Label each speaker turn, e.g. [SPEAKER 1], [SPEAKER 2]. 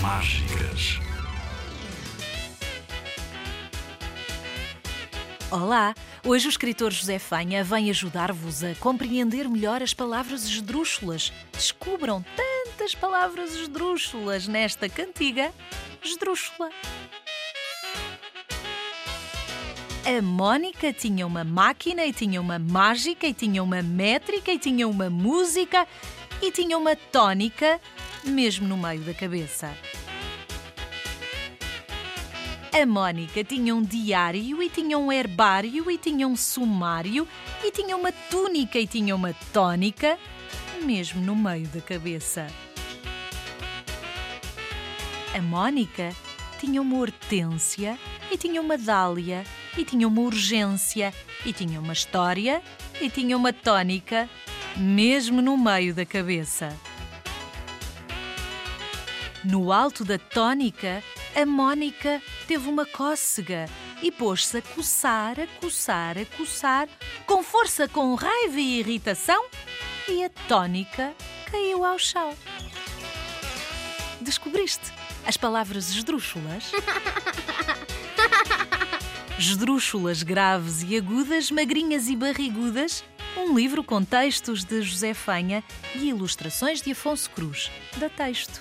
[SPEAKER 1] Mágicas.
[SPEAKER 2] Olá! Hoje o escritor José Fanha vem ajudar-vos a compreender melhor as palavras esdrúxulas. Descubram tantas palavras esdrúxulas nesta cantiga esdrúxula. A Mónica tinha uma máquina e tinha uma mágica e tinha uma métrica e tinha uma música e tinha uma tónica mesmo no meio da cabeça. A Mónica tinha um diário e tinha um herbário e tinha um sumário e tinha uma túnica e tinha uma tónica mesmo no meio da cabeça. A Mónica tinha uma hortência e tinha uma dália e tinha uma urgência e tinha uma história e tinha uma tónica mesmo no meio da cabeça. No alto da tónica, a Mónica teve uma cócega e pôs-se a coçar, a coçar, a coçar, com força, com raiva e irritação, e a tónica caiu ao chão. Descobriste as palavras esdrúxulas? Esdrúxulas graves e agudas, magrinhas e barrigudas. Um livro com textos de José Fanha e ilustrações de Afonso Cruz, da Texto.